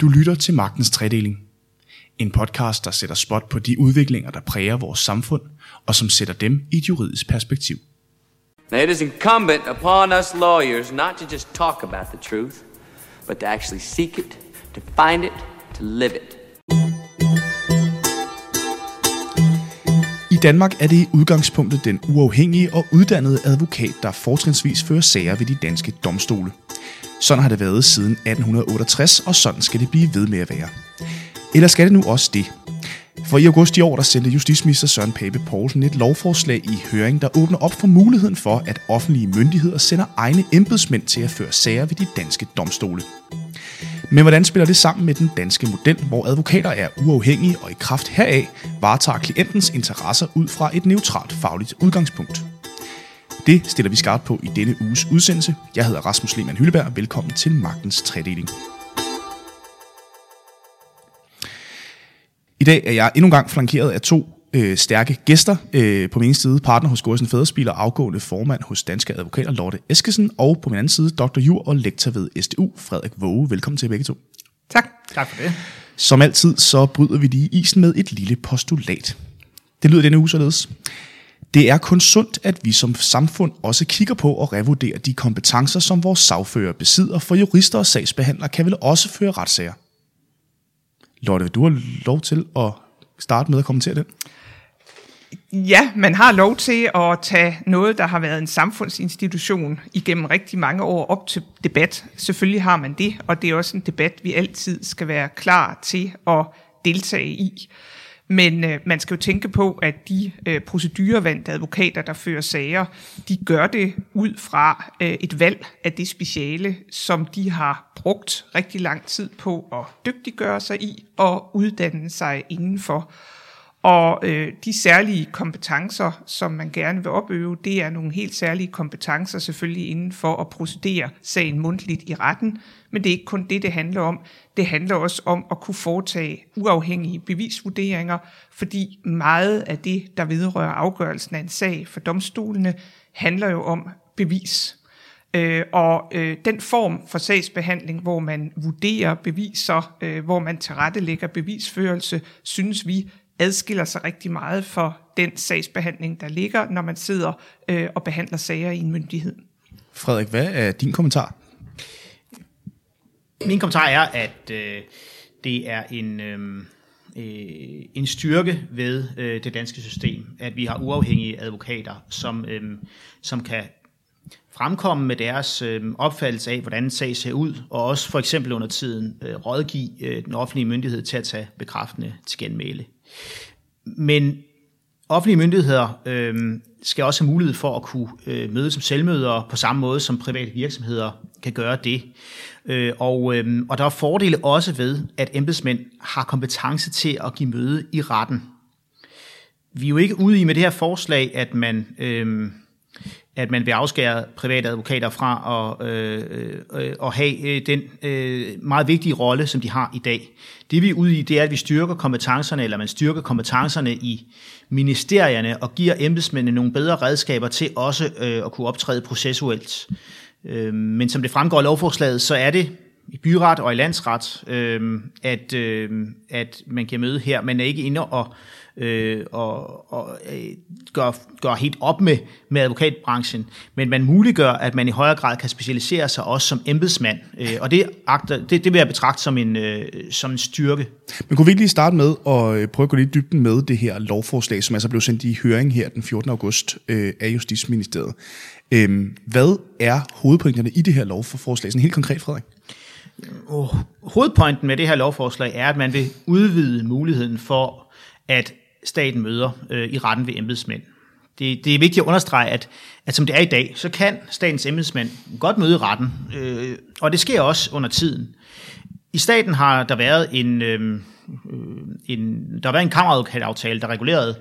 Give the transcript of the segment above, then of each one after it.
Du lytter til Magtens Tredeling. En podcast, der sætter spot på de udviklinger, der præger vores samfund, og som sætter dem i et juridisk perspektiv. Now, it is incumbent upon us lawyers not to just talk about the truth, but to actually seek it, to find it, to live it. I Danmark er det i udgangspunktet den uafhængige og uddannede advokat, der fortrinsvis fører sager ved de danske domstole. Sådan har det været siden 1868, og sådan skal det blive ved med at være. Eller skal det nu også det? For i august i år, der sendte justitsminister Søren Pape Poulsen et lovforslag i høring, der åbner op for muligheden for, at offentlige myndigheder sender egne embedsmænd til at føre sager ved de danske domstole. Men hvordan spiller det sammen med den danske model, hvor advokater er uafhængige og i kraft heraf varetager klientens interesser ud fra et neutralt fagligt udgangspunkt? Det stiller vi skarpt på i denne uges udsendelse. Jeg hedder Rasmus Lehmann Hylleberg. Velkommen til Magtens Tredeling. I dag er jeg endnu en gang flankeret af to øh, stærke gæster. Øh, på min ene side partner hos Gorsen Fæderspil og afgående formand hos Danske Advokater Lotte Eskesen, og på min anden side Dr. Jur og lektor ved SDU Frederik Våge. Velkommen til begge to. Tak. Tak for det. Som altid, så bryder vi lige isen med et lille postulat. Det lyder denne uge således. Det er kun sundt, at vi som samfund også kigger på og revurderer de kompetencer, som vores sagfører besidder, for jurister og sagsbehandlere kan vel også føre retssager. Lotte, du har lov til at starte med at kommentere den? Ja, man har lov til at tage noget, der har været en samfundsinstitution igennem rigtig mange år op til debat. Selvfølgelig har man det, og det er også en debat, vi altid skal være klar til at deltage i. Men øh, man skal jo tænke på, at de øh, procedurevandte advokater, der fører sager, de gør det ud fra øh, et valg af det speciale, som de har brugt rigtig lang tid på at dygtiggøre sig i og uddanne sig indenfor. Og øh, de særlige kompetencer, som man gerne vil opøve, det er nogle helt særlige kompetencer selvfølgelig inden for at procedere sagen mundtligt i retten. Men det er ikke kun det, det handler om. Det handler også om at kunne foretage uafhængige bevisvurderinger, fordi meget af det, der vedrører afgørelsen af en sag for domstolene, handler jo om bevis. Øh, og øh, den form for sagsbehandling, hvor man vurderer beviser, øh, hvor man tilrettelægger bevisførelse, synes vi adskiller sig rigtig meget for den sagsbehandling, der ligger, når man sidder øh, og behandler sager i en myndighed. Frederik, hvad er din kommentar? Min kommentar er, at øh, det er en, øhm, øh, en styrke ved øh, det danske system, at vi har uafhængige advokater, som, øh, som kan fremkomme med deres øh, opfattelse af, hvordan en sag ser ud, og også for eksempel under tiden øh, rådgive øh, den offentlige myndighed til at tage bekræftende til genmæle. Men offentlige myndigheder øh, skal også have mulighed for at kunne øh, møde som selvmødere på samme måde, som private virksomheder kan gøre det. Øh, og, øh, og der er fordele også ved, at embedsmænd har kompetence til at give møde i retten. Vi er jo ikke ude i med det her forslag, at man... Øh, at man vil afskære private advokater fra at, øh, øh, øh at have øh, den øh, meget vigtige rolle, som de har i dag. Det vi er ude i, det er, at vi styrker kompetencerne, eller man styrker kompetencerne i ministerierne og giver embedsmændene nogle bedre redskaber til også øh, at kunne optræde processuelt. Øh, men som det fremgår af lovforslaget, så er det i byret og i landsret, øh, at, øh, at man kan møde her. Man er ikke inde og øh, og, og øh, gør, gør helt op med, med advokatbranchen, men man muliggør, at man i højere grad kan specialisere sig også som embedsmand, øh, og det, agter, det, det vil jeg betragte som en, øh, som en styrke. Men kunne vi ikke lige starte med at øh, prøve at gå lidt dybden med det her lovforslag, som altså blev sendt i høring her den 14. august øh, af Justitsministeriet. Øh, hvad er hovedpunkterne i det her lovforslag, sådan helt konkret, Frederik? Oh, hovedpointen med det her lovforslag er, at man vil udvide muligheden for, at staten møder øh, i retten ved embedsmænd. Det, det er vigtigt at understrege, at, at som det er i dag, så kan statens embedsmænd godt møde i retten, øh, og det sker også under tiden. I staten har der været en, øh, øh en, der har været en kammeradvokataftale, der regulerede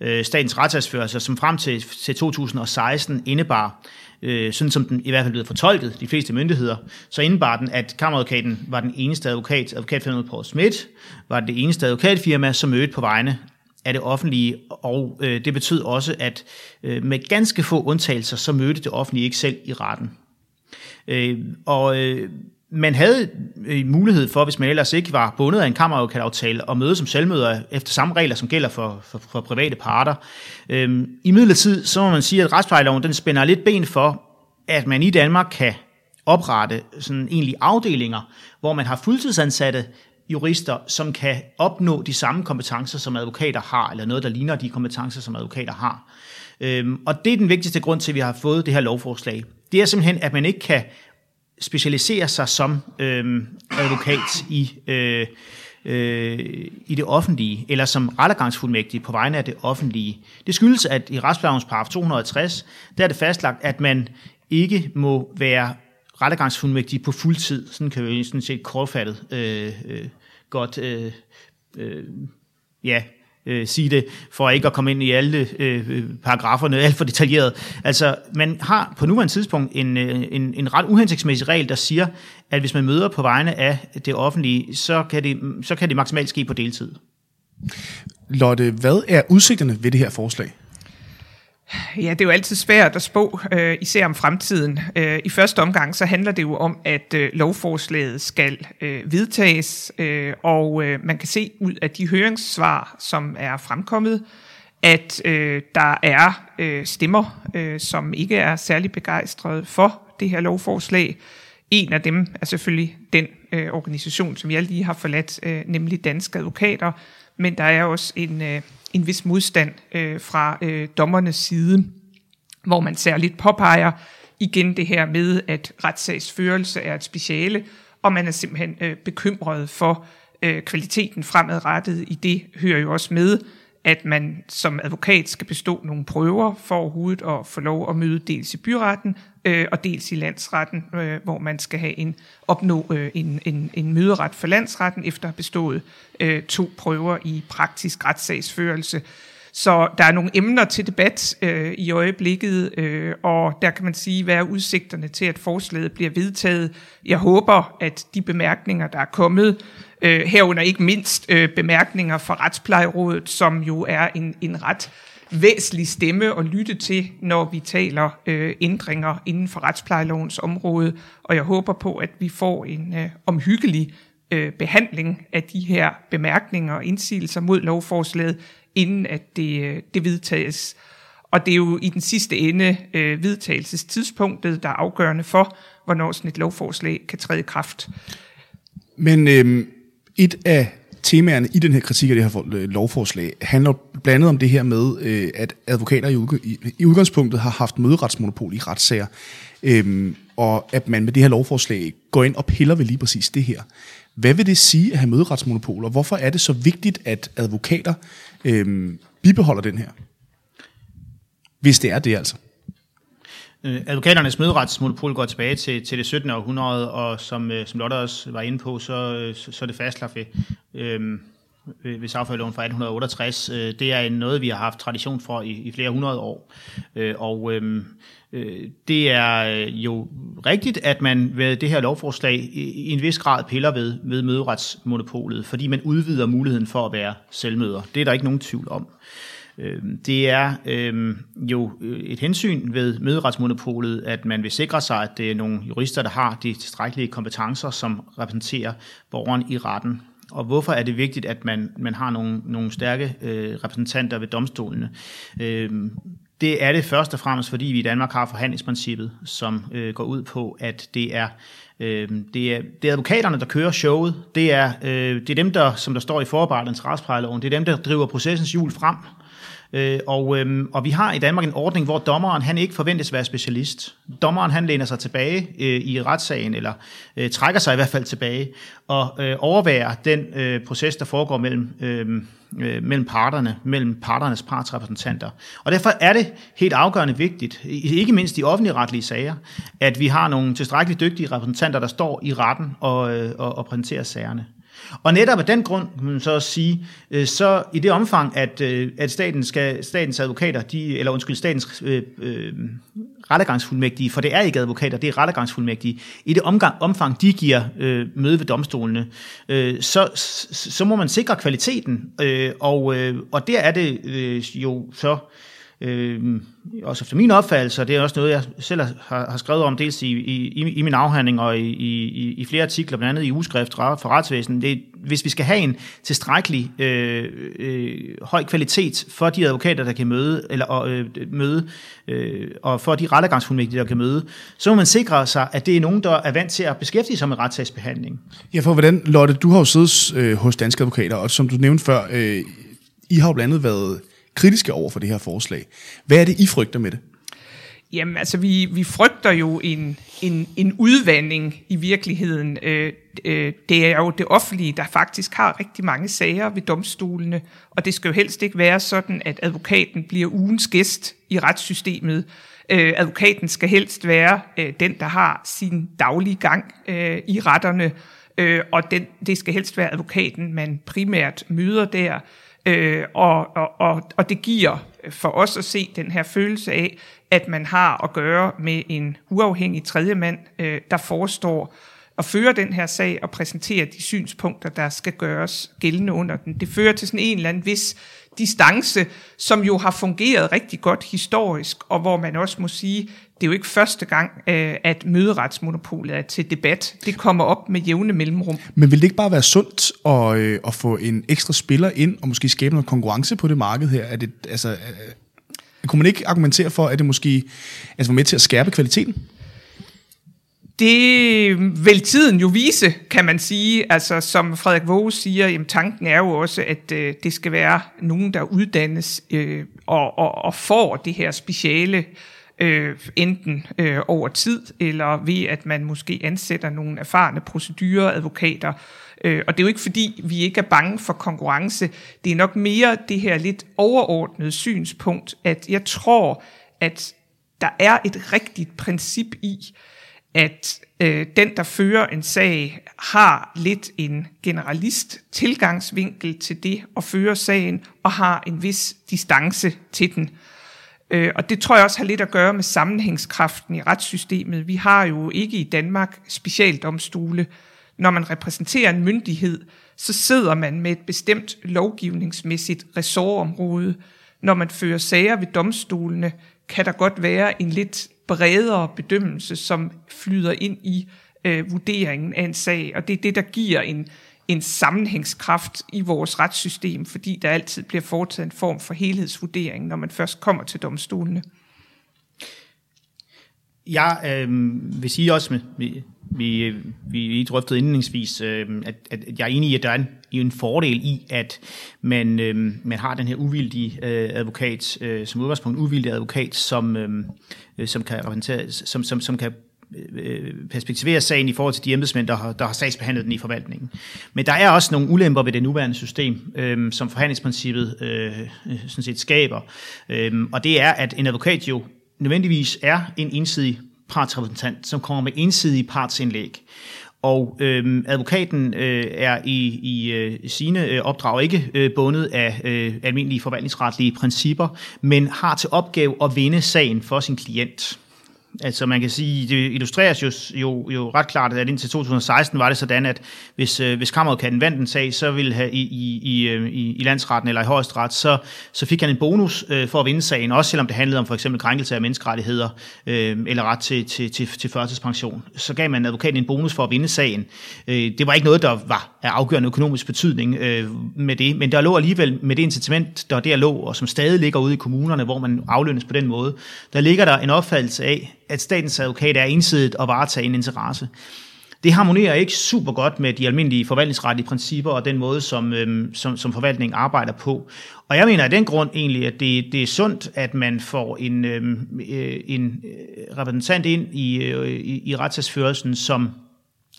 øh, statens retssagsførelse, som frem til, til 2016 indebar, øh, sådan som den i hvert fald blev fortolket, de fleste myndigheder, så indebar den, at kammeradvokaten var den eneste advokat, advokatfirmaet Paul Schmidt, var det eneste advokatfirma, som mødte på vegne af det offentlige, og øh, det betød også, at øh, med ganske få undtagelser, så mødte det offentlige ikke selv i retten. Øh, og øh, man havde øh, mulighed for, hvis man ellers ikke var bundet af en kammeradvokataftale, at møde som selvmøder efter samme regler, som gælder for, for, for private parter. Øhm, I midlertid, så må man sige, at retsplejeloven den spænder lidt ben for, at man i Danmark kan oprette sådan egentlig afdelinger, hvor man har fuldtidsansatte jurister, som kan opnå de samme kompetencer, som advokater har, eller noget, der ligner de kompetencer, som advokater har. Øhm, og det er den vigtigste grund til, at vi har fået det her lovforslag. Det er simpelthen, at man ikke kan specialisere sig som øhm, advokat i, øh, øh, i det offentlige, eller som rettergangsfuldmægtig på vegne af det offentlige. Det skyldes, at i retsplejelovens paragraf 260, der er det fastlagt, at man ikke må være rettergangsfuldmægtig på fuld tid. Sådan kan vi sådan set kortfattet øh, øh, godt øh, øh, ja, øh, sige det, for ikke at komme ind i alle øh, øh, paragraferne alt for detaljeret. Altså, man har på nuværende tidspunkt en, øh, en, en ret uhensigtsmæssig regel, der siger, at hvis man møder på vegne af det offentlige, så kan det, så kan det maksimalt ske på deltid. Lotte, hvad er udsigterne ved det her forslag? Ja, det er jo altid svært at spå, øh, især om fremtiden. Øh, I første omgang så handler det jo om, at øh, lovforslaget skal øh, vedtages, øh, og øh, man kan se ud af de høringssvar, som er fremkommet, at øh, der er øh, stemmer, øh, som ikke er særlig begejstrede for det her lovforslag. En af dem er selvfølgelig den øh, organisation, som jeg lige har forladt, øh, nemlig Danske Advokater, men der er også en... Øh, en vis modstand øh, fra øh, dommernes side, hvor man særligt påpeger igen det her med, at retssagsførelse er et speciale, og man er simpelthen øh, bekymret for øh, kvaliteten fremadrettet. I det hører jo også med, at man som advokat skal bestå nogle prøver for overhovedet at få lov at møde dels i byretten øh, og dels i landsretten, øh, hvor man skal have en opnå øh, en, en, en møderet for landsretten efter at have bestået øh, to prøver i praktisk retssagsførelse. Så der er nogle emner til debat øh, i øjeblikket, øh, og der kan man sige, hvad er udsigterne til, at forslaget bliver vedtaget. Jeg håber, at de bemærkninger, der er kommet, øh, herunder ikke mindst øh, bemærkninger fra Retsplejerådet, som jo er en, en ret væsentlig stemme at lytte til, når vi taler øh, ændringer inden for retsplejelovens område. Og jeg håber på, at vi får en øh, omhyggelig øh, behandling af de her bemærkninger og indsigelser mod lovforslaget, inden at det, øh, det vedtages. Og det er jo i den sidste ende øh, vedtagelsestidspunktet, der er afgørende for, hvornår sådan et lovforslag kan træde i kraft. Men øh, et af temaerne i den her kritik af det her øh, lovforslag handler blandt andet om det her med, øh, at advokater i udgangspunktet har haft møderetsmonopol i retssager, øhm, og at man med det her lovforslag går ind og piller ved lige præcis det her. Hvad vil det sige at have møderetsmonopol, og hvorfor er det så vigtigt, at advokater øhm, bibeholder den her? Hvis det er det altså. Øh, advokaternes møderetsmonopol går tilbage til, til det 17. århundrede, og som, øh, som Lotte også var inde på, så, øh, så, så er det fastlagt øh, ved, øh, ved sagførerloven fra 1868. Øh, det er noget, vi har haft tradition for i, i flere hundrede år. Øh, og øh, øh det er øh, jo rigtigt, at man ved det her lovforslag i, i en vis grad piller ved, ved møderetsmonopolet, fordi man udvider muligheden for at være selvmøder. Det er der ikke nogen tvivl om. Øhm, det er øhm, øh, jo et hensyn ved møderetsmonopolet, at man vil sikre sig, at det er nogle jurister, der har de tilstrækkelige kompetencer, som repræsenterer borgeren i retten. Og hvorfor er det vigtigt, at man, man har nogle, nogle stærke øh, repræsentanter ved domstolene? Øh, det er det først og fremmest, fordi vi i Danmark har forhandlingsprincippet, som øh, går ud på, at det er, øh, det, er, det er advokaterne, der kører showet. Det er, øh, det er dem, der, som der står i forarbejdet til retsplejeloven, det er dem, der driver processens hjul frem. Øh, og, øhm, og vi har i Danmark en ordning, hvor dommeren han ikke forventes at være specialist. Dommeren han læner sig tilbage øh, i retssagen, eller øh, trækker sig i hvert fald tilbage, og øh, overværer den øh, proces, der foregår mellem, øh, øh, mellem parterne, mellem parternes partsrepræsentanter. Og derfor er det helt afgørende vigtigt, ikke mindst i offentlige retlige sager, at vi har nogle tilstrækkeligt dygtige repræsentanter, der står i retten og, øh, og, og præsenterer sagerne. Og netop af den grund, kan man så sige, øh, så i det omfang, at, øh, at staten skal, statens advokater, de, eller undskyld, statens øh, øh, rettergangsfuldmægtige, for det er ikke advokater, det er rettergangsfuldmægtige, i det omgang, omfang, de giver øh, møde ved domstolene, øh, så, så må man sikre kvaliteten, øh, og, øh, og der er det øh, jo så øh, øh, også efter min opfattelse, og det er også noget, jeg selv har, har skrevet om, dels i, i, i min afhandling og i, i, i flere artikler, blandt andet i ugeskrift for retsvæsenet, det, hvis vi skal have en tilstrækkelig øh, øh, høj kvalitet for de advokater, der kan møde, eller øh, møde øh, og for de rettergangsfuldmægtige, der kan møde, så må man sikre sig, at det er nogen, der er vant til at beskæftige sig med retssagsbehandling. Ja, for hvordan, Lotte, du har jo siddet øh, hos danske advokater, og som du nævnte før, øh, I har jo blandt andet været kritiske over for det her forslag. Hvad er det, I frygter med det? Jamen, altså, vi, vi frygter jo en, en, en udvandring i virkeligheden. Øh, øh, det er jo det offentlige, der faktisk har rigtig mange sager ved domstolene, og det skal jo helst ikke være sådan, at advokaten bliver ugens gæst i retssystemet. Øh, advokaten skal helst være øh, den, der har sin daglige gang øh, i retterne, øh, og den, det skal helst være advokaten, man primært møder der. Øh, og, og, og, og det giver for os at se den her følelse af, at man har at gøre med en uafhængig tredjemand, øh, der forestår at føre den her sag og præsentere de synspunkter, der skal gøres gældende under den. Det fører til sådan en eller anden vis distance, som jo har fungeret rigtig godt historisk, og hvor man også må sige, det er jo ikke første gang, øh, at møderetsmonopolet er til debat. Det kommer op med jævne mellemrum. Men vil det ikke bare være sundt at, øh, at få en ekstra spiller ind, og måske skabe noget konkurrence på det marked her? Er det, altså, kunne man ikke argumentere for, at det måske altså, var med til at skærpe kvaliteten? Det vil tiden jo vise, kan man sige. Altså, som Frederik Våge siger, jamen, tanken er jo også, at øh, det skal være nogen, der uddannes øh, og, og, og får det her speciale øh, enten øh, over tid, eller ved at man måske ansætter nogle erfarne procedureadvokater. Øh, og det er jo ikke fordi, vi ikke er bange for konkurrence. Det er nok mere det her lidt overordnede synspunkt, at jeg tror, at der er et rigtigt princip i, at øh, den, der fører en sag, har lidt en generalist tilgangsvinkel til det at føre sagen, og har en vis distance til den. Øh, og det tror jeg også har lidt at gøre med sammenhængskraften i retssystemet. Vi har jo ikke i Danmark specialdomstole. Når man repræsenterer en myndighed, så sidder man med et bestemt lovgivningsmæssigt ressortområde. Når man fører sager ved domstolene, kan der godt være en lidt bredere bedømmelse, som flyder ind i øh, vurderingen af en sag, og det er det, der giver en, en sammenhængskraft i vores retssystem, fordi der altid bliver foretaget en form for helhedsvurdering, når man først kommer til domstolene. Jeg øh, vil sige også, med, vi, vi, vi drøftede indledningsvis, øh, at, at jeg er enig i, at der er en, en fordel i, at man, øh, man har den her uvildige øh, advokat, øh, som udgangspunkt uvildig advokat, som, øh, øh som kan som, som, som kan Øh, perspektivere sagen i forhold til de embedsmænd, der har, der har sagsbehandlet den i forvaltningen. Men der er også nogle ulemper ved det nuværende system, øh, som forhandlingsprincippet øh, øh, sådan set skaber. Øh, og det er, at en advokat jo nødvendigvis er en ensidig partsrepræsentant, som kommer med ensidige partsindlæg. Og øhm, advokaten øh, er i, i øh, sine øh, opdrag ikke øh, bundet af øh, almindelige forvaltningsretlige principper, men har til opgave at vinde sagen for sin klient. Altså man kan sige, det illustreres jo, jo, jo ret klart, at indtil 2016 var det sådan, at hvis, øh, hvis kammeradvokaten vandt en sag, så ville have i, i, øh, i, i landsretten eller i højesteret, så, så fik han en bonus øh, for at vinde sagen, også selvom det handlede om for eksempel krænkelse af menneskerettigheder øh, eller ret til, til, til, til førtidspension. Så gav man advokaten en bonus for at vinde sagen. Øh, det var ikke noget, der var af afgørende økonomisk betydning øh, med det, men der lå alligevel med det incitament, der der lå, og som stadig ligger ude i kommunerne, hvor man aflønnes på den måde, der ligger der en opfattelse af, at statens advokat er ensidigt at varetage en interesse. Det harmonerer ikke super godt med de almindelige forvaltningsretlige principper og den måde, som, øhm, som, som forvaltningen arbejder på. Og jeg mener af den grund egentlig, at det, det er sundt, at man får en, øhm, øh, en øh, repræsentant ind i, øh, i, i retssagsførelsen, som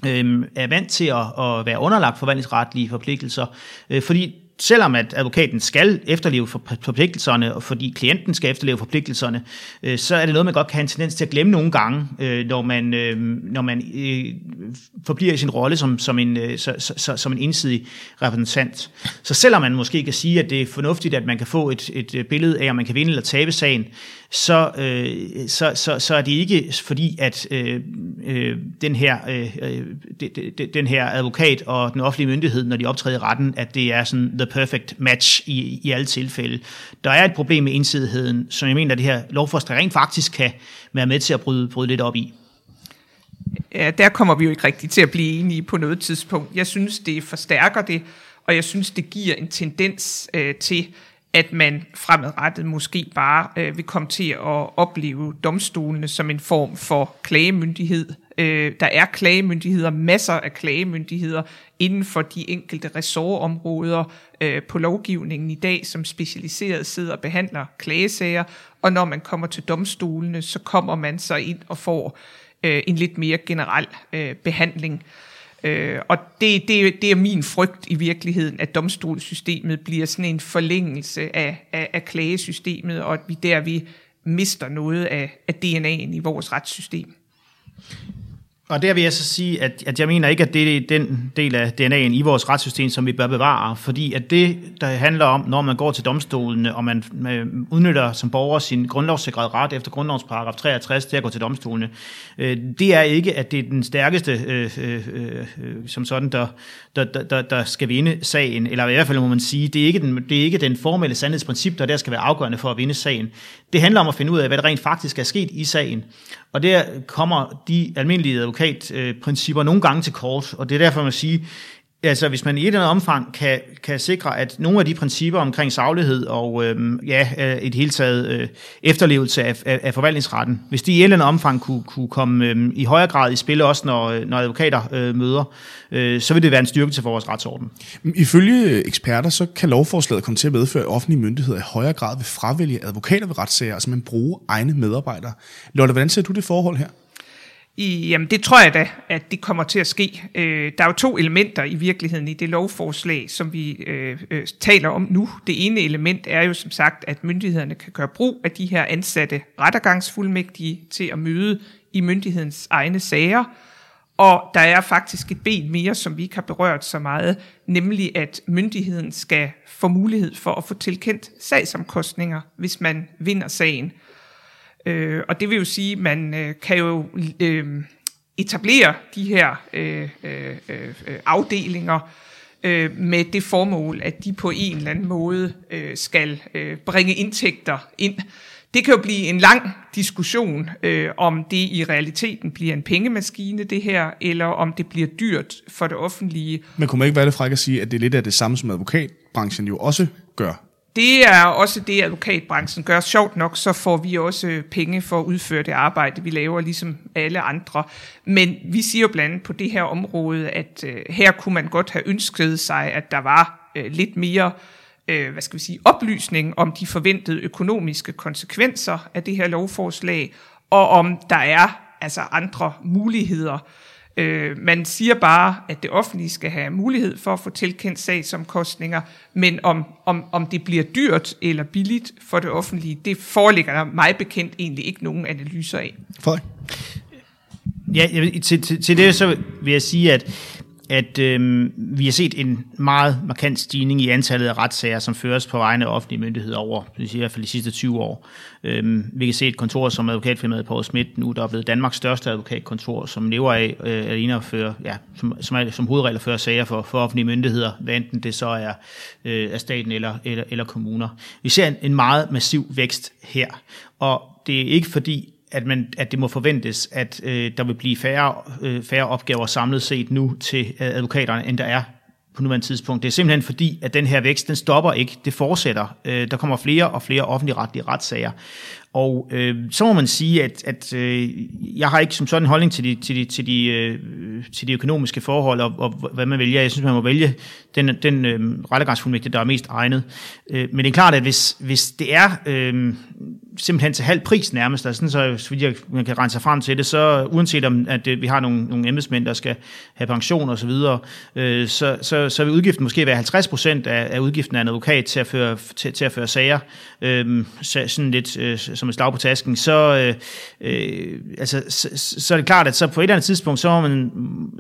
øhm, er vant til at, at være underlagt forvaltningsretlige forpligtelser, øh, fordi selvom at advokaten skal efterleve forpligtelserne, og fordi klienten skal efterleve forpligtelserne, øh, så er det noget, man godt kan have en tendens til at glemme nogle gange, øh, når man, øh, når man øh, forbliver i sin rolle som, som, en, øh, som en ensidig repræsentant. Så selvom man måske kan sige, at det er fornuftigt, at man kan få et, et billede af, om man kan vinde eller tabe sagen, så, øh, så, så, så er det ikke fordi, at øh, øh, den, her, øh, øh, de, de, den her advokat og den offentlige myndighed, når de optræder i retten, at det er sådan the perfect match i, i alle tilfælde. Der er et problem med ensidigheden, som jeg mener, at det her lovforslag rent faktisk kan være med til at bryde, bryde lidt op i. Ja, der kommer vi jo ikke rigtigt til at blive enige på noget tidspunkt. Jeg synes, det forstærker det, og jeg synes, det giver en tendens øh, til, at man fremadrettet måske bare øh, vil komme til at opleve domstolene som en form for klagemyndighed. Øh, der er klagemyndigheder, masser af klagemyndigheder inden for de enkelte ressortområder øh, på lovgivningen i dag, som specialiseret sidder og behandler klagesager, og når man kommer til domstolene, så kommer man så ind og får øh, en lidt mere generel øh, behandling. Øh, Øh, og det, det, det er min frygt i virkeligheden, at domstolssystemet bliver sådan en forlængelse af, af, af klagesystemet, og at vi der vi mister noget af, af DNA'en i vores retssystem. Og der vil jeg så sige, at, at jeg mener ikke, at det er den del af DNA'en i vores retssystem, som vi bør bevare, fordi at det, der handler om, når man går til domstolene, og man, man udnytter som borger sin grundlovssikrede ret efter grundlovens paragraf 63 til at gå til domstolene, øh, det er ikke, at det er den stærkeste, øh, øh, øh, som sådan, der, der, der, der skal vinde sagen, eller i hvert fald må man sige, det er ikke den, det er ikke den formelle sandhedsprincip, der der skal være afgørende for at vinde sagen. Det handler om at finde ud af, hvad der rent faktisk er sket i sagen. Og der kommer de almindelige advokatprincipper nogle gange til kort, og det er derfor, man siger, Altså, hvis man i et eller andet omfang kan, kan sikre, at nogle af de principper omkring saglighed og øhm, ja, øh, et helt taget øh, efterlevelse af, af, af forvaltningsretten, hvis de i et eller andet omfang kunne, kunne komme øhm, i højere grad i spil, også når, øh, når advokater øh, møder, øh, så vil det være en styrkelse for vores retsorden. Ifølge øh, eksperter, så kan lovforslaget komme til at medføre, at offentlige myndigheder i højere grad vil fravælge advokater ved retssager, altså man bruger egne medarbejdere. Lotte, hvordan ser du det forhold her? Jamen det tror jeg da, at det kommer til at ske. Øh, der er jo to elementer i virkeligheden i det lovforslag, som vi øh, øh, taler om nu. Det ene element er jo som sagt, at myndighederne kan gøre brug af de her ansatte rettergangsfuldmægtige til at møde i myndighedens egne sager. Og der er faktisk et ben mere, som vi ikke har berørt så meget, nemlig at myndigheden skal få mulighed for at få tilkendt sagsomkostninger, hvis man vinder sagen. Øh, og det vil jo sige, at man øh, kan jo øh, etablere de her øh, øh, øh, afdelinger øh, med det formål, at de på en eller anden måde øh, skal øh, bringe indtægter ind. Det kan jo blive en lang diskussion, øh, om det i realiteten bliver en pengemaskine, det her, eller om det bliver dyrt for det offentlige. Men kunne man ikke være det fræk at sige, at det er lidt af det samme, som advokatbranchen jo også gør? Det er også det, advokatbranchen gør. Sjovt nok, så får vi også øh, penge for at udføre det arbejde, vi laver, ligesom alle andre. Men vi siger jo blandt andet på det her område, at øh, her kunne man godt have ønsket sig, at der var øh, lidt mere øh, hvad skal vi sige, oplysning om de forventede økonomiske konsekvenser af det her lovforslag, og om der er altså andre muligheder Øh, man siger bare, at det offentlige skal have mulighed for at få tilkendt sagsomkostninger, men om, om, om det bliver dyrt eller billigt for det offentlige, det foreligger der meget bekendt egentlig ikke nogen analyser af. Frederik? Ja, til, til, til det så vil jeg sige, at at øh, vi har set en meget markant stigning i antallet af retssager, som føres på vegne af offentlige myndigheder over i hvert fald de sidste 20 år. Øh, vi kan se et kontor som advokatfirmaet Poul Schmidt nu, der er blevet Danmarks største advokatkontor, som lever af øh, alene at føre, ja, som, som, er, som hovedregel fører sager for, for offentlige myndigheder, hvad enten det så er øh, af staten eller, eller, eller kommuner. Vi ser en, en meget massiv vækst her, og det er ikke fordi, at, man, at det må forventes, at øh, der vil blive færre, øh, færre opgaver samlet set nu til øh, advokaterne, end der er på nuværende tidspunkt. Det er simpelthen fordi, at den her vækst, den stopper ikke, det fortsætter. Øh, der kommer flere og flere offentlige retlige retssager. Og øh, så må man sige, at, at øh, jeg har ikke som sådan en holdning til de, til de, til de, øh, til de økonomiske forhold, og, og hvad man vælger. Jeg synes, man må vælge den, den øh, rettegangsfuldmægtig, der er mest egnet. Øh, men det er klart, at hvis, hvis det er øh, simpelthen til halv pris nærmest, altså sådan, så vidt jeg, man kan regne sig frem til det, så uanset om at øh, vi har nogle, nogle embedsmænd, der skal have pension og så videre, øh, så, så, så vil udgiften måske være 50 procent af, af udgiften af en advokat til at føre, til, til at føre sager, øh, sådan lidt øh, som et slag på tasken, så, øh, øh, altså, så, så er det klart, at så på et eller andet tidspunkt, så må man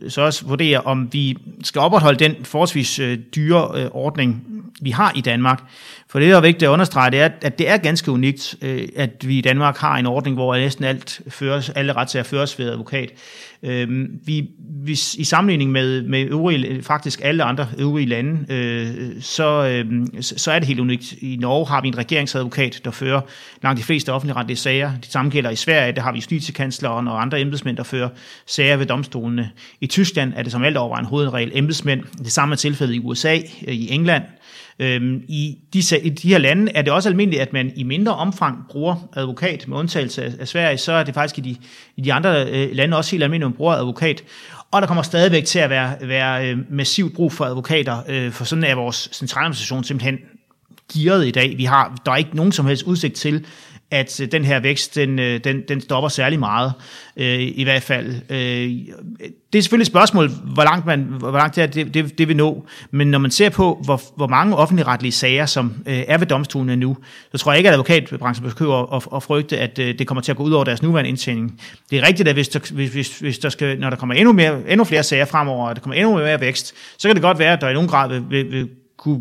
så også vurdere, om vi skal opretholde den forholdsvis øh, dyre øh, ordning, vi har i Danmark. For det, der er vigtigt at understrege, det er, at det er ganske unikt, øh, at vi i Danmark har en ordning, hvor næsten alt føres, alle retssager føres ved advokat. Øhm, vi, vi, hvis, I sammenligning med, med øvrige, faktisk alle andre øvrige lande, øh, så, øhm, så er det helt unikt. I Norge har vi en regeringsadvokat, der fører langt de fleste offentlige sager. Det samme gælder i Sverige, der har vi justitskansleren og andre embedsmænd, der fører sager ved domstolene. I Tyskland er det som alt overvejende hovedregel embedsmænd. Det samme er tilfældet i USA, øh, i England, Øhm, I, de, I de her lande er det også almindeligt, at man i mindre omfang bruger advokat, med undtagelse af, af Sverige, så er det faktisk i de, i de andre øh, lande også helt almindeligt, at man bruger advokat. Og der kommer stadigvæk til at være, være øh, massivt brug for advokater, øh, for sådan er vores centraladministration simpelthen gearet i dag. Vi har, der er ikke nogen som helst udsigt til, at øh, den her vækst, den, øh, den, den stopper særlig meget, øh, i hvert fald. Øh, det er selvfølgelig et spørgsmål, hvor langt, man, hvor langt det, er, det, det, det vil nå, men når man ser på, hvor, hvor mange offentligretlige sager, som øh, er ved domstolene nu, så tror jeg ikke, at advokatbranchen behøver at, at frygte, at øh, det kommer til at gå ud over deres nuværende indtjening. Det er rigtigt, at hvis der, hvis, hvis, hvis der skal, når der kommer endnu, mere, endnu flere sager fremover, og der kommer endnu mere vækst, så kan det godt være, at der i nogen grad vil, vil, vil kunne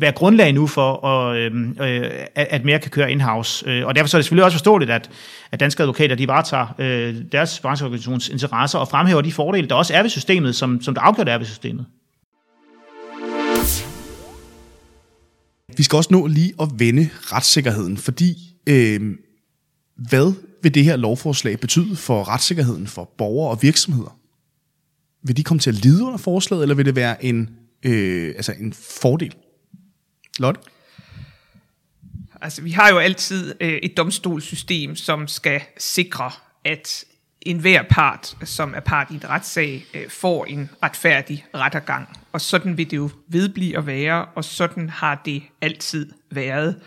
være grundlag nu for, at, øhm, øh, at mere kan køre in-house. Øh, og derfor så er det selvfølgelig også forståeligt, at, at danske advokater de varetager øh, deres brancheorganisations interesser og fremhæver de fordele, der også er ved systemet, som, som der afgjort er ved systemet. Vi skal også nå lige at vende retssikkerheden, fordi øh, hvad vil det her lovforslag betyde for retssikkerheden for borgere og virksomheder? Vil de komme til at lide under forslaget, eller vil det være en, øh, altså en fordel? Lotte? Altså, vi har jo altid øh, et domstolssystem, som skal sikre, at enhver part, som er part i en retssag, øh, får en retfærdig rettergang. Og sådan vil det jo vedblive at være, og sådan har det altid været.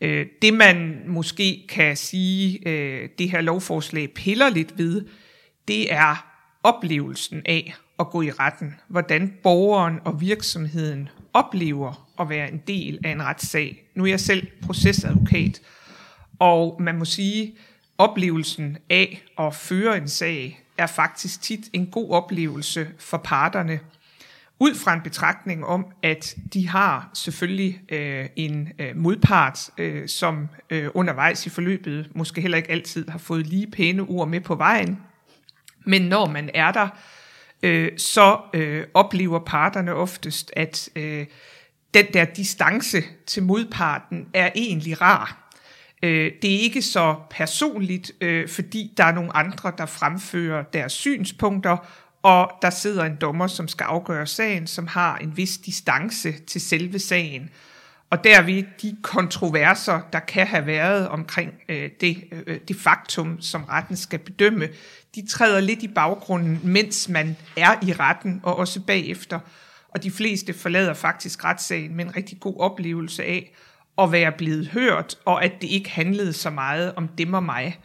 Øh, det man måske kan sige, øh, det her lovforslag piller lidt ved, det er oplevelsen af at gå i retten. Hvordan borgeren og virksomheden oplever at være en del af en retssag. Nu er jeg selv procesadvokat, og man må sige, oplevelsen af at føre en sag er faktisk tit en god oplevelse for parterne, ud fra en betragtning om, at de har selvfølgelig øh, en øh, modpart, øh, som øh, undervejs i forløbet måske heller ikke altid har fået lige pæne ord med på vejen. Men når man er der, øh, så øh, oplever parterne oftest, at øh, den der distance til modparten er egentlig rar. Øh, det er ikke så personligt, øh, fordi der er nogle andre, der fremfører deres synspunkter, og der sidder en dommer, som skal afgøre sagen, som har en vis distance til selve sagen. Og derved de kontroverser, der kan have været omkring øh, det, øh, det faktum, som retten skal bedømme, de træder lidt i baggrunden, mens man er i retten, og også bagefter. Og de fleste forlader faktisk retssagen med en rigtig god oplevelse af at være blevet hørt, og at det ikke handlede så meget om dem og mig.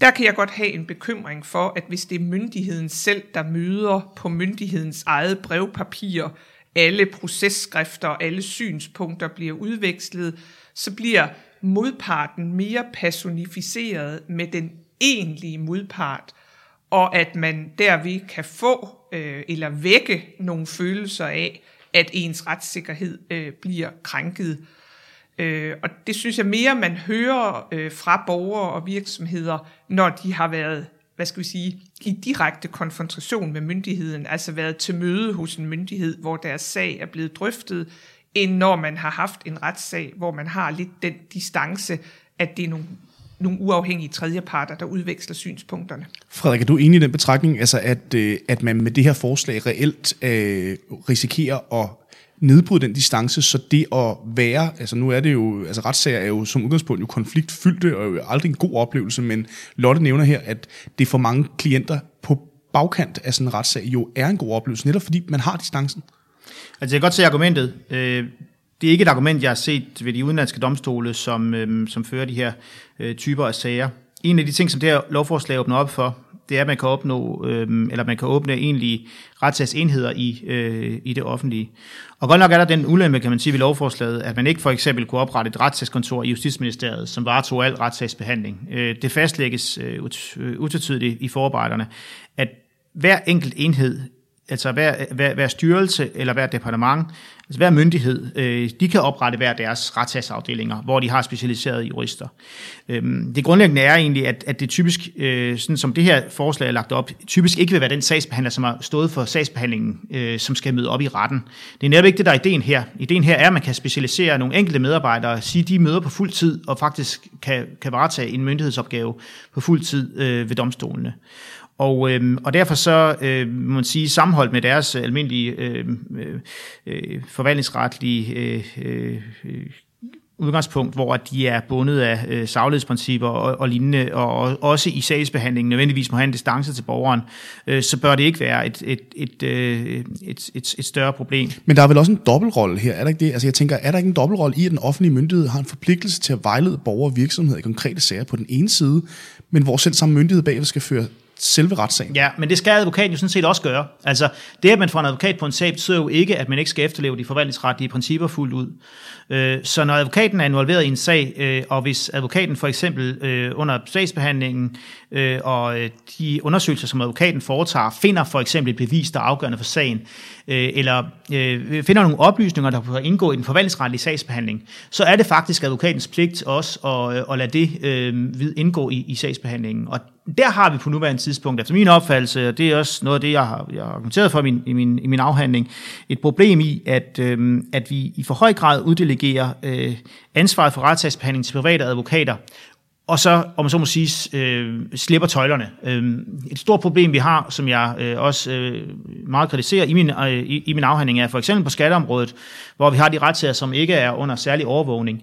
Der kan jeg godt have en bekymring for, at hvis det er myndigheden selv, der møder på myndighedens eget brevpapir, alle processkrifter, alle synspunkter bliver udvekslet, så bliver modparten mere personificeret med den egentlige modpart, og at man derved kan få øh, eller vække nogle følelser af, at ens retssikkerhed øh, bliver krænket. Øh, og det synes jeg mere, man hører øh, fra borgere og virksomheder, når de har været hvad skal vi sige, i direkte konfrontation med myndigheden, altså været til møde hos en myndighed, hvor deres sag er blevet drøftet, end når man har haft en retssag, hvor man har lidt den distance, at det er nogle nogle uafhængige tredjeparter, der udveksler synspunkterne. Frederik, er du enig i den betragtning, altså at, øh, at man med det her forslag reelt øh, risikerer at nedbryde den distance, så det at være, altså nu er det jo, altså retssager er jo som udgangspunkt jo konfliktfyldte, og jo aldrig en god oplevelse, men Lotte nævner her, at det for mange klienter på bagkant af sådan en retssag jo er en god oplevelse, netop fordi man har distancen. Altså jeg kan godt se argumentet. Øh, det er ikke et argument, jeg har set ved de udenlandske domstole, som, øhm, som fører de her øh, typer af sager. En af de ting, som det her lovforslag åbner op for, det er, at man kan opnå, øh, eller man kan åbne egentlig retssagsenheder i, øh, i det offentlige. Og godt nok er der den ulempe, kan man sige, ved lovforslaget, at man ikke for eksempel kunne oprette et retssagskontor i Justitsministeriet, som varetog al retssagsbehandling. Øh, det fastlægges øh, øh, utvetydigt i forarbejderne, at hver enkelt enhed altså hver, hver, hver styrelse eller hver departement, altså hver myndighed, øh, de kan oprette hver deres retssagsafdelinger, hvor de har specialiserede jurister. Øhm, det grundlæggende er egentlig, at, at det typisk, øh, sådan som det her forslag er lagt op, typisk ikke vil være den sagsbehandler, som har stået for sagsbehandlingen, øh, som skal møde op i retten. Det er netop ikke det, der er ideen her. Ideen her er, at man kan specialisere nogle enkelte medarbejdere, sige, de møder på fuld tid, og faktisk kan, kan varetage en myndighedsopgave på fuld tid øh, ved domstolene. Og, øh, og derfor så øh, må man sige, sammenholdt med deres øh, almindelige øh, øh, øh, forvaltningsretlige øh, øh, udgangspunkt, hvor de er bundet af øh, saglighedsprincipper og, og lignende, og også i sagsbehandlingen nødvendigvis må have en distance til borgeren, øh, så bør det ikke være et, et, et, øh, et, et, et større problem. Men der er vel også en dobbeltrolle her, er der ikke det? Altså jeg tænker, er der ikke en dobbeltrolle i, at den offentlige myndighed har en forpligtelse til at vejlede borgere og virksomheder i konkrete sager på den ene side, men hvor selv samme myndighed bagved skal føre selve retssagen. Ja, men det skal advokaten jo sådan set også gøre. Altså, det at man får en advokat på en sag, betyder jo ikke, at man ikke skal efterleve de forvaltningsretlige principper fuldt ud. Øh, så når advokaten er involveret i en sag, øh, og hvis advokaten for eksempel øh, under sagsbehandlingen øh, og øh, de undersøgelser, som advokaten foretager, finder for eksempel et bevis, der er afgørende for sagen, Øh, eller øh, finder nogle oplysninger, der kan indgå i den forvaltningsretlige sagsbehandling, så er det faktisk advokatens pligt også at, øh, at lade det indgå i, i sagsbehandlingen. Og der har vi på nuværende tidspunkt, efter min opfattelse, og det er også noget af det, jeg har, jeg har argumenteret for i min, i, min, i min afhandling, et problem i, at, øh, at vi i for høj grad uddelegerer øh, ansvaret for retssagsbehandling til private advokater, og så, om man så må sige, øh, slipper tøjlerne. Øh, et stort problem, vi har, som jeg øh, også øh, meget kritiserer i min, øh, i, i min afhandling, er for eksempel på skatteområdet, hvor vi har de retssager, som ikke er under særlig overvågning.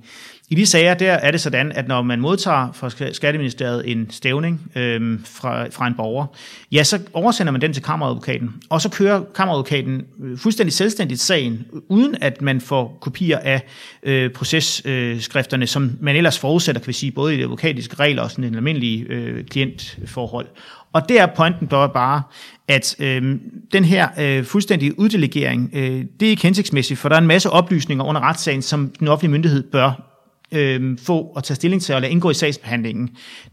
I de sager der er det sådan, at når man modtager fra Skatteministeriet en stævning øh, fra, fra en borger, ja, så oversender man den til kammeradvokaten, og så kører kammeradvokaten øh, fuldstændig selvstændigt sagen, uden at man får kopier af øh, processkrifterne, øh, som man ellers forudsætter, kan vi sige, både i de advokatiske regler og sådan en almindelig øh, klientforhold. Og det er pointen bare, at øh, den her øh, fuldstændige uddelegering, øh, det er ikke hensigtsmæssigt, for der er en masse oplysninger under retssagen, som den offentlige myndighed bør øh, få og tage stilling til og lade indgå i sagsbehandlingen.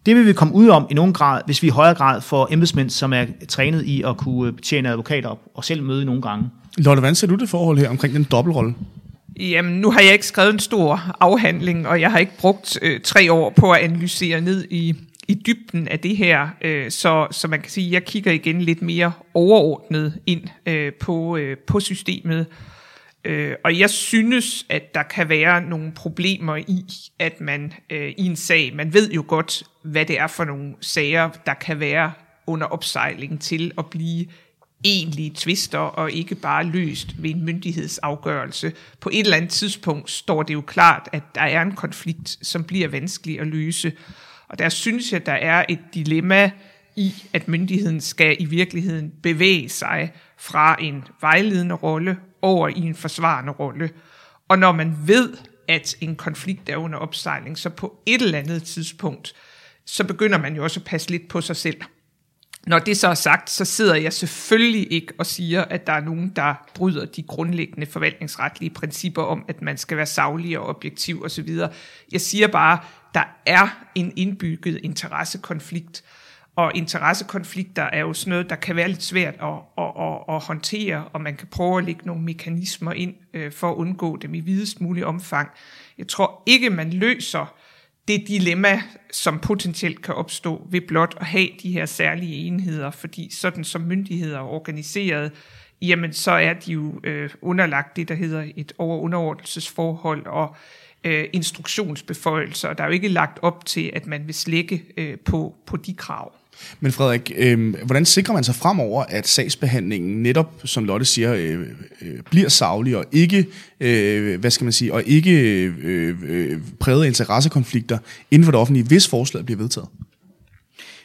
Det vil vi komme ud om i nogen grad, hvis vi i højere grad får embedsmænd, som er trænet i at kunne betjene advokater op og selv møde nogle gange. Lotte, hvordan ser du det forhold her omkring den dobbeltrolle? Jamen, nu har jeg ikke skrevet en stor afhandling, og jeg har ikke brugt øh, tre år på at analysere ned i, i dybden af det her, øh, så, så man kan sige, at jeg kigger igen lidt mere overordnet ind øh, på, øh, på systemet, Øh, og jeg synes, at der kan være nogle problemer i, at man øh, i en sag, man ved jo godt, hvad det er for nogle sager, der kan være under opsejling til at blive egentlige tvister og ikke bare løst ved en myndighedsafgørelse. På et eller andet tidspunkt står det jo klart, at der er en konflikt, som bliver vanskelig at løse. Og der synes jeg, der er et dilemma i, at myndigheden skal i virkeligheden bevæge sig fra en vejledende rolle over i en forsvarende rolle. Og når man ved, at en konflikt er under opsejling, så på et eller andet tidspunkt, så begynder man jo også at passe lidt på sig selv. Når det så er sagt, så sidder jeg selvfølgelig ikke og siger, at der er nogen, der bryder de grundlæggende forvaltningsretlige principper om, at man skal være savlig og objektiv osv. Jeg siger bare, der er en indbygget interessekonflikt, og interessekonflikter er jo sådan noget, der kan være lidt svært at, at, at, at håndtere, og man kan prøve at lægge nogle mekanismer ind øh, for at undgå dem i videst mulig omfang. Jeg tror ikke, man løser det dilemma, som potentielt kan opstå ved blot at have de her særlige enheder, fordi sådan som myndigheder er organiseret, jamen så er de jo øh, underlagt det, der hedder et overunderordnelsesforhold og øh, instruktionsbeføjelser. Der er jo ikke lagt op til, at man vil slække øh, på, på de krav. Men Frederik, øh, hvordan sikrer man sig fremover, at sagsbehandlingen netop, som Lotte siger, øh, øh, bliver savlig og ikke, øh, hvad skal man sige, og ikke øh, øh, præget af interessekonflikter inden for det offentlige, hvis forslaget bliver vedtaget?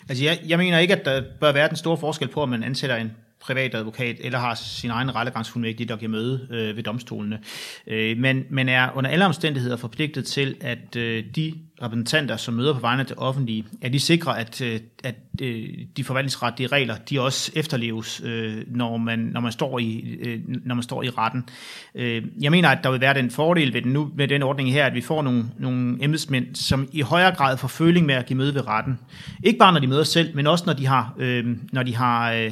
Altså jeg, jeg mener ikke, at der bør være den store forskel på, om man ansætter en privat advokat, eller har sin egen rettegangsfuldmægtig, der giver møde øh, ved domstolene. Øh, men, men er under alle omstændigheder forpligtet til, at øh, de repræsentanter, som møder på vegne af det offentlige, at de sikrer, at, øh, at øh, de forvaltningsretlige regler, de også efterleves, øh, når, man, når, man står i, øh, når man står i retten. Øh, jeg mener, at der vil være den fordel ved den, nu, ved den ordning her, at vi får nogle, nogle embedsmænd, som i højere grad får føling med at give møde ved retten. Ikke bare når de møder selv, men også når de har, øh, når de har øh,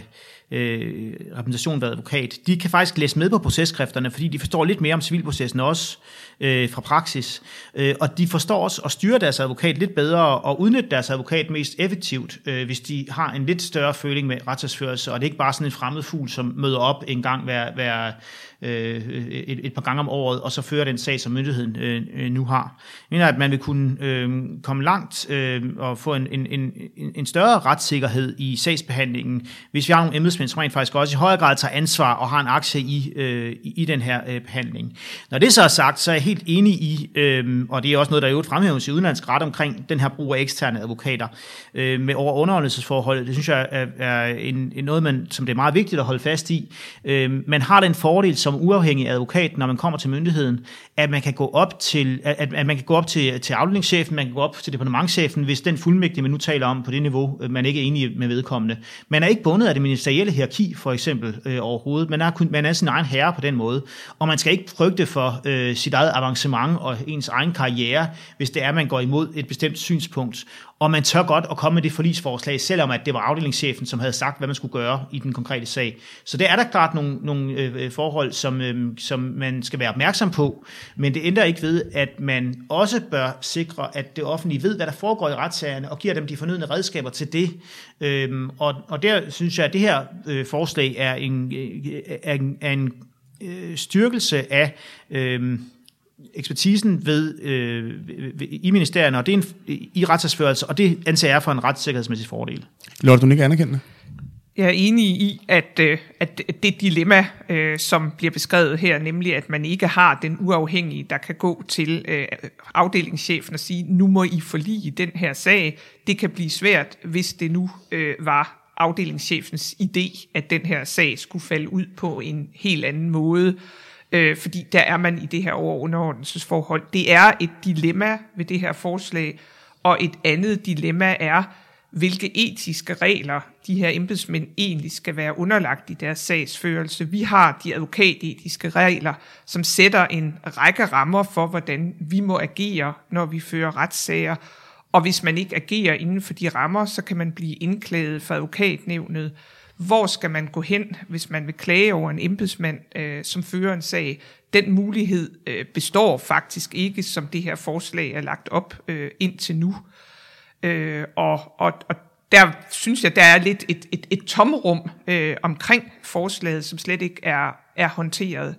øh, repræsentation ved advokat, de kan faktisk læse med på processkrifterne, fordi de forstår lidt mere om civilprocessen også øh, fra praksis. Øh, og de forstår også at styre deres advokat lidt bedre og udnytte deres advokat mest effektivt, øh, hvis de har en lidt større føling med retsførelse, og det er ikke bare sådan en fremmed fugl, som møder op en gang hver, hver øh, et, et par gange om året, og så fører den sag, som myndigheden øh, øh nu har. Jeg mener, at man vil kunne øh, komme langt øh, og få en, en, en, en større retssikkerhed i sagsbehandlingen, hvis vi har nogle embedsmænd, som rent faktisk også i højere grad tager ansvar og har en aktie i, øh, i den her øh, behandling. Når det så er sagt, så er jeg helt enig i, øh, og det er også noget, der er jo fremhæves i udenlandsk ret omkring den her brug af eksterne advokater øh, med over underholdelsesforholdet. Det synes jeg er, er en, en noget, man, som det er meget vigtigt at holde fast i. Øh, man har den fordel som uafhængig advokat, når man kommer til myndigheden, at man kan gå op til, at, at man kan gå op til, til afdelingschefen, man kan gå op til departementchefen, hvis den fuldmægtige, man nu taler om på det niveau, øh, man ikke er enig med vedkommende. Man er ikke bundet af det ministerielle hierarki, for eksempel, øh, overhovedet. Man er, kun, man er sin egen herre på den måde, og man skal ikke frygte for øh, sit eget avancement og ens egen karriere, hvis det er, at man går imod et bestemt synspunkt og man tør godt at komme med det forlisforslag, selvom at det var afdelingschefen, som havde sagt, hvad man skulle gøre i den konkrete sag. Så det er der klart nogle, nogle øh, forhold, som, øh, som man skal være opmærksom på, men det ændrer ikke ved, at man også bør sikre, at det offentlige ved, hvad der foregår i retssagerne, og giver dem de fornødne redskaber til det. Øhm, og, og der synes jeg, at det her øh, forslag er en, øh, er en, er en øh, styrkelse af... Øh, ekspertisen ved, øh, ved, i ministerierne, og det er en, i retssagsførelse, og det anser jeg for en retssikkerhedsmæssig fordel. Lotte, du ikke anerkende Jeg er enig i, at, øh, at det dilemma, øh, som bliver beskrevet her, nemlig at man ikke har den uafhængige, der kan gå til øh, afdelingschefen og sige, nu må I forlige den her sag, det kan blive svært, hvis det nu var afdelingschefens idé, at den her sag skulle falde ud på en helt anden måde øh, fordi der er man i det her overunderordnelsesforhold. Det er et dilemma ved det her forslag, og et andet dilemma er, hvilke etiske regler de her embedsmænd egentlig skal være underlagt i deres sagsførelse. Vi har de advokatetiske regler, som sætter en række rammer for, hvordan vi må agere, når vi fører retssager. Og hvis man ikke agerer inden for de rammer, så kan man blive indklaget for advokatnævnet. Hvor skal man gå hen, hvis man vil klage over en embedsmand, øh, som fører en sag? Den mulighed øh, består faktisk ikke, som det her forslag er lagt op øh, indtil nu. Øh, og, og, og der synes jeg, der er lidt et, et, et tomrum øh, omkring forslaget, som slet ikke er, er håndteret.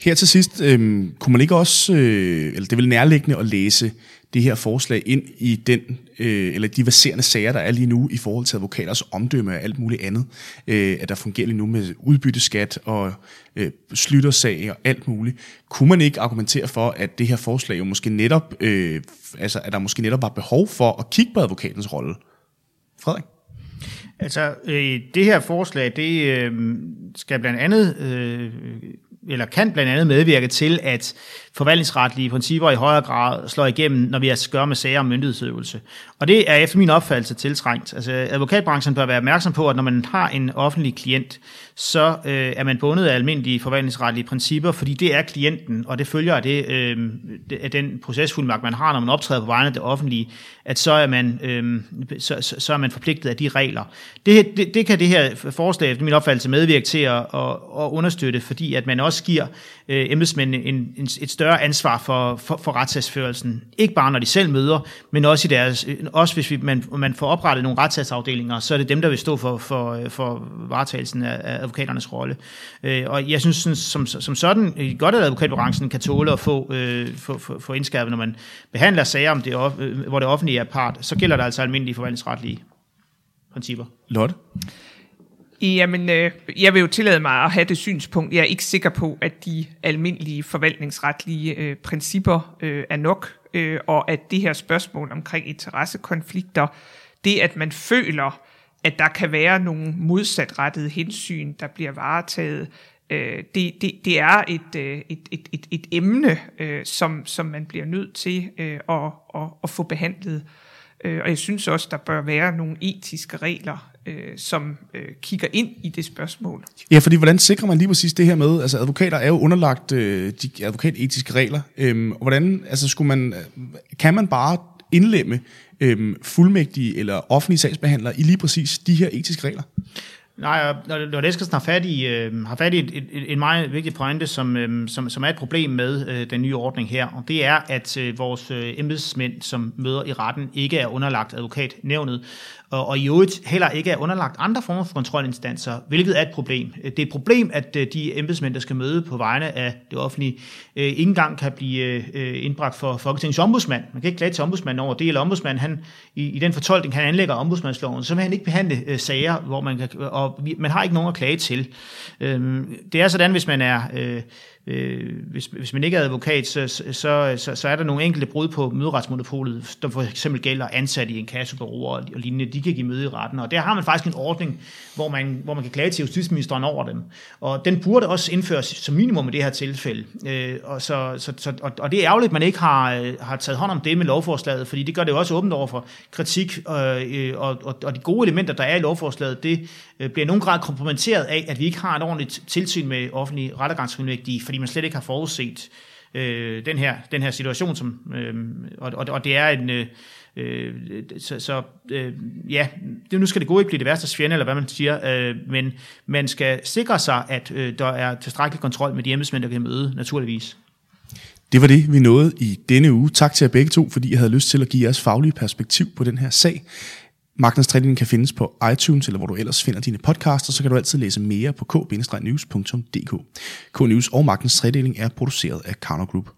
Her til sidst, øh, kunne man ikke også, øh, eller det er vel nærliggende at læse det her forslag ind i den, øh, eller de verserende sager, der er lige nu i forhold til advokaters omdømme og alt muligt andet, øh, at der fungerer lige nu med udbytteskat og øh, slyttersag og alt muligt. Kunne man ikke argumentere for, at det her forslag jo måske netop, øh, altså at der måske netop var behov for at kigge på advokatens rolle? Frederik? Altså, øh, det her forslag, det øh, skal blandt andet øh, eller kan blandt andet medvirke til, at forvaltningsretlige principper i højere grad slår igennem, når vi har at gøre med sager om myndighedsøvelse. Og det er efter min opfattelse tiltrængt. Altså, advokatbranchen bør være opmærksom på, at når man har en offentlig klient, så øh, er man bundet af almindelige forvaltningsretlige principper, fordi det er klienten, og det følger af, det, øh, af den procesfuldmagt, man har, når man optræder på vegne af det offentlige, at så er man, øh, så, så, så er man forpligtet af de regler. Det, det, det kan det her forslag, efter min opfattelse, medvirke til at, at, at understøtte, fordi at man også giver øh, embedsmændene en, en, et større ansvar for, for, for retssagsførelsen. Ikke bare når de selv møder, men også, i deres, øh, også hvis vi, man, man får oprettet nogle retssagsafdelinger, så er det dem, der vil stå for, for, øh, for varetagelsen af, af advokaternes rolle. Øh, og jeg synes sådan, som, som sådan godt, at advokatbranchen kan tåle at få, øh, få, få, få indskærpet, når man behandler sager, om det, øh, hvor det offentlige er part, så gælder der altså almindelige forvaltningsretlige principper. Lotte? Jamen, øh, jeg vil jo tillade mig at have det synspunkt. Jeg er ikke sikker på, at de almindelige forvaltningsretlige øh, principper øh, er nok, øh, og at det her spørgsmål omkring interessekonflikter, det at man føler, at der kan være nogle modsatrettede hensyn, der bliver varetaget, øh, det, det, det er et, øh, et, et, et, et emne, øh, som, som man bliver nødt til øh, at, at, at få behandlet. Øh, og jeg synes også, der bør være nogle etiske regler, øh, som øh, kigger ind i det spørgsmål. Ja, fordi hvordan sikrer man lige præcis det her med, altså advokater er jo underlagt øh, de advokatetiske regler, øh, og hvordan, altså skulle man, kan man bare indlemme øh, fuldmægtige eller offentlige sagsbehandlere i lige præcis de her etiske regler? Nej, når, når Eskelsen har fat i, øh, har fat i et, et, en meget vigtig pointe, som, øh, som, som er et problem med øh, den nye ordning her, og det er, at øh, vores øh, embedsmænd, som møder i retten, ikke er underlagt advokatnævnet, og, og i øvrigt heller ikke er underlagt andre former for kontrolinstanser, hvilket er et problem. Det er et problem, at øh, de embedsmænd, der skal møde på vegne af det offentlige, øh, ikke engang kan blive øh, indbragt for Folketingets ombudsmand. Man kan ikke klage til ombudsmanden over det, eller ombudsmanden, han, i, i den fortolkning, han anlægger ombudsmandsloven, så vil han ikke behandle øh, sager, hvor man kan, og man har ikke nogen at klage til. Øh, det er sådan, hvis man er... Øh, Øh, hvis, hvis man ikke er advokat, så, så, så, så er der nogle enkelte brud på møderetsmonopolet, der for eksempel gælder ansat i en kassebureau og lignende, de kan give møde i retten, og der har man faktisk en ordning, hvor man, hvor man kan klage til justitsministeren over dem, og den burde også indføres som minimum i det her tilfælde, øh, og, så, så, så, og, og det er ærgerligt, at man ikke har, øh, har taget hånd om det med lovforslaget, fordi det gør det jo også åbent over for kritik, øh, øh og, og, og de gode elementer, der er i lovforslaget, det Øh, bliver i nogen grad kompromitteret af, at vi ikke har et ordentligt tilsyn med offentlige rettergangsfuldmægtige, fordi man slet ikke har forudset øh, den, her, den her situation, som, øh, og, og, og det er en... Øh, øh, så, så øh, ja, det, nu skal det gode ikke blive det værste fjende, eller hvad man siger, øh, men man skal sikre sig, at øh, der er tilstrækkelig kontrol med de embedsmænd, der kan møde, naturligvis. Det var det, vi nåede i denne uge. Tak til jer begge to, fordi jeg havde lyst til at give jeres faglige perspektiv på den her sag. Magtens Træning kan findes på iTunes, eller hvor du ellers finder dine podcasts, og så kan du altid læse mere på k-news.dk. K-News og Magtens Tredeling er produceret af Karno Group.